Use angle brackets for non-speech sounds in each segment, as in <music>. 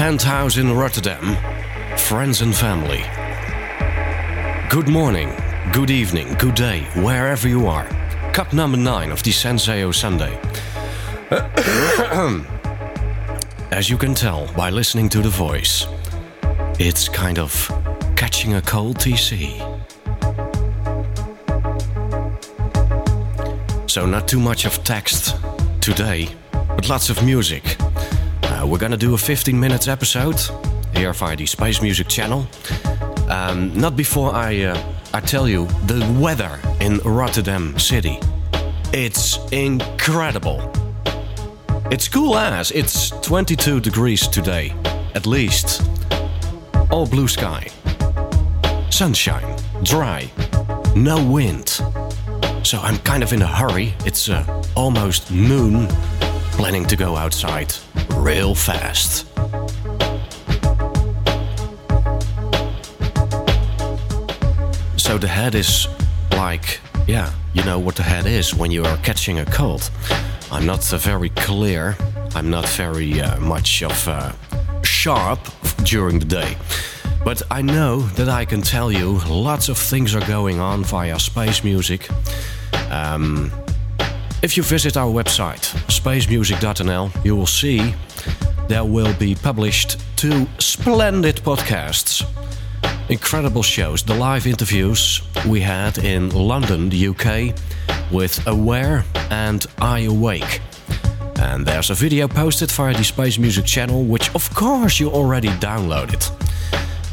penthouse in Rotterdam, friends and family. Good morning, good evening, good day, wherever you are. Cup number nine of the Senseo Sunday. <coughs> As you can tell by listening to the voice, it's kind of catching a cold TC. So, not too much of text today, but lots of music. Uh, we're gonna do a 15 minutes episode here via the Space Music channel. Um, not before I, uh, I tell you the weather in Rotterdam City. It's incredible. It's cool as. It's 22 degrees today, at least. All blue sky. Sunshine, dry, no wind. So I'm kind of in a hurry. It's uh, almost noon, planning to go outside real fast. So the head is like, yeah, you know what the head is when you are catching a cold. I'm not very clear. I'm not very uh, much of uh, sharp during the day. But I know that I can tell you lots of things are going on via space music. Um, if you visit our website, spacemusic.nl, you will see there will be published two splendid podcasts. Incredible shows. The live interviews we had in London, the UK, with Aware and I Awake. And there's a video posted via the Space Music channel, which of course you already downloaded.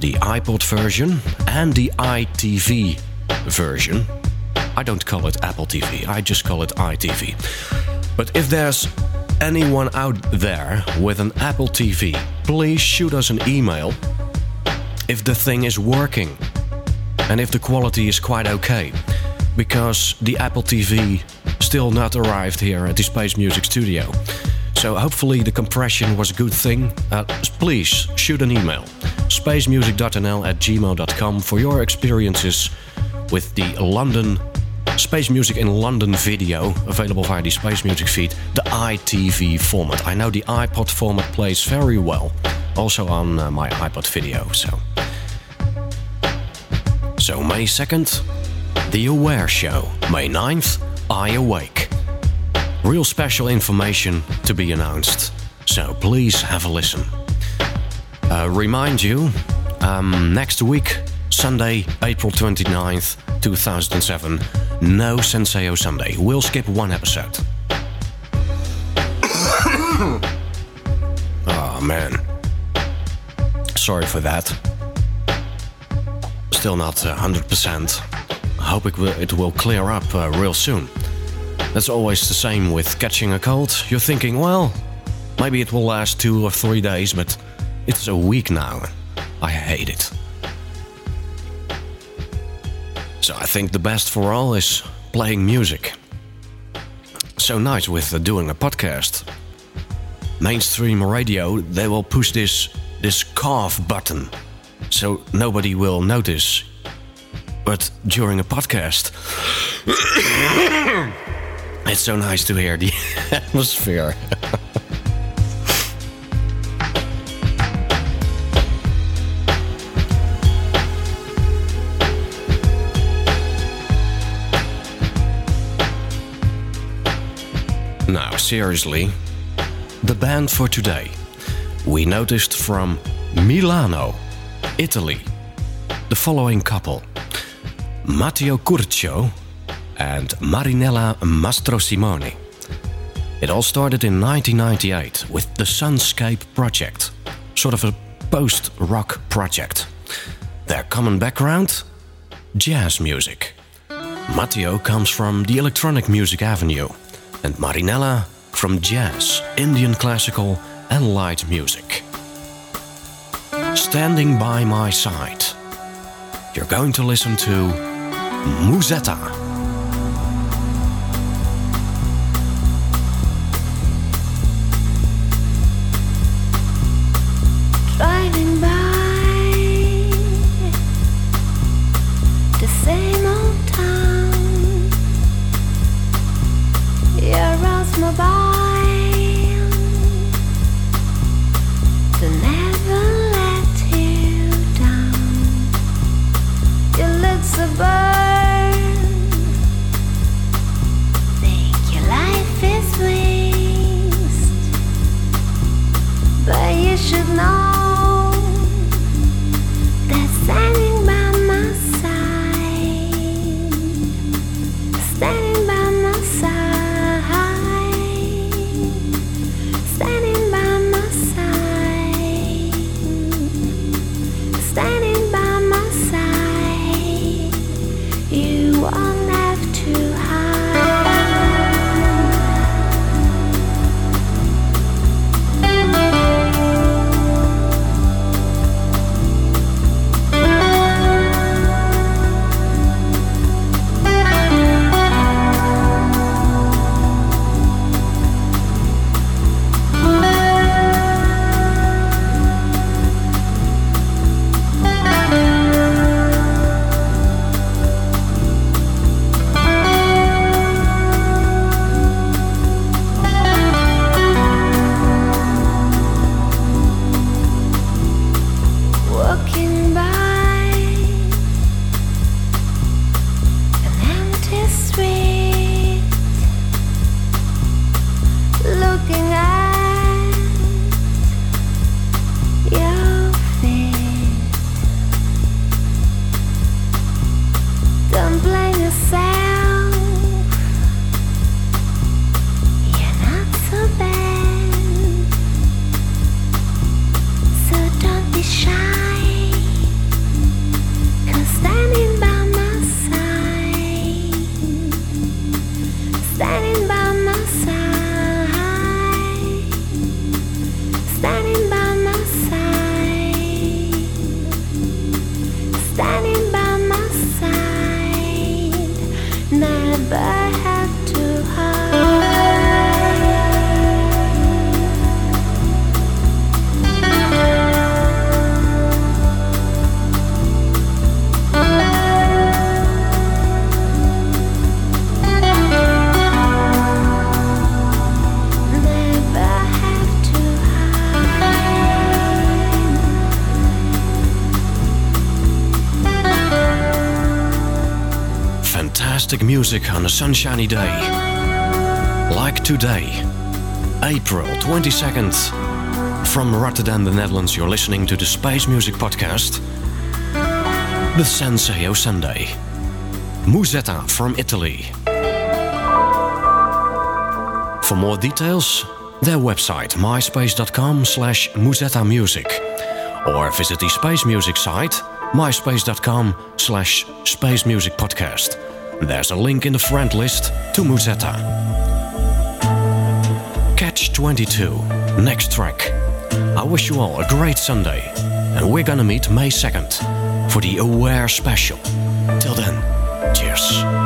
The iPod version and the iTV version. I don't call it Apple TV, I just call it iTV. But if there's anyone out there with an Apple TV, please shoot us an email if the thing is working and if the quality is quite okay. Because the Apple TV still not arrived here at the Space Music Studio. So hopefully the compression was a good thing. Uh, please shoot an email spacemusic.nl at gmail.com for your experiences with the London Space Music in London video available via the Space Music feed, the iTV format. I know the iPod format plays very well, also on uh, my iPod video. So, so May 2nd, The Aware Show. May 9th, I Awake. Real special information to be announced, so please have a listen. Uh, remind you, um, next week, Sunday, April 29th, 2007, no Senseo Sunday. We'll skip one episode. oh <coughs> man. Sorry for that. Still not uh, 100%. I hope it will, it will clear up uh, real soon. That's always the same with catching a cold. You're thinking, well, maybe it will last two or three days, but it's a week now. I hate it. So I think the best for all is playing music. So nice with uh, doing a podcast. Mainstream radio, they will push this this cough button, so nobody will notice. But during a podcast, <coughs> it's so nice to hear the <laughs> atmosphere. <laughs> seriously, the band for today. We noticed from Milano, Italy, the following couple Matteo Curcio and Marinella Mastrosimone. It all started in 1998 with the Sunscape Project, sort of a post rock project. Their common background? Jazz music. Matteo comes from the electronic music avenue, and Marinella from jazz, Indian classical, and light music. Standing by my side, you're going to listen to Musetta. By should know. looking at music on a sunshiny day. Like today, April 22nd. From Rotterdam, the Netherlands, you're listening to the Space Music Podcast with Senseo Sunday. Musetta from Italy. For more details, their website myspace.com slash Musetta Music or visit the Space Music site myspace.com slash Space Music Podcast. There's a link in the friend list to Musetta. Catch 22, next track. I wish you all a great Sunday, and we're gonna meet May 2nd for the Aware special. Till then, cheers.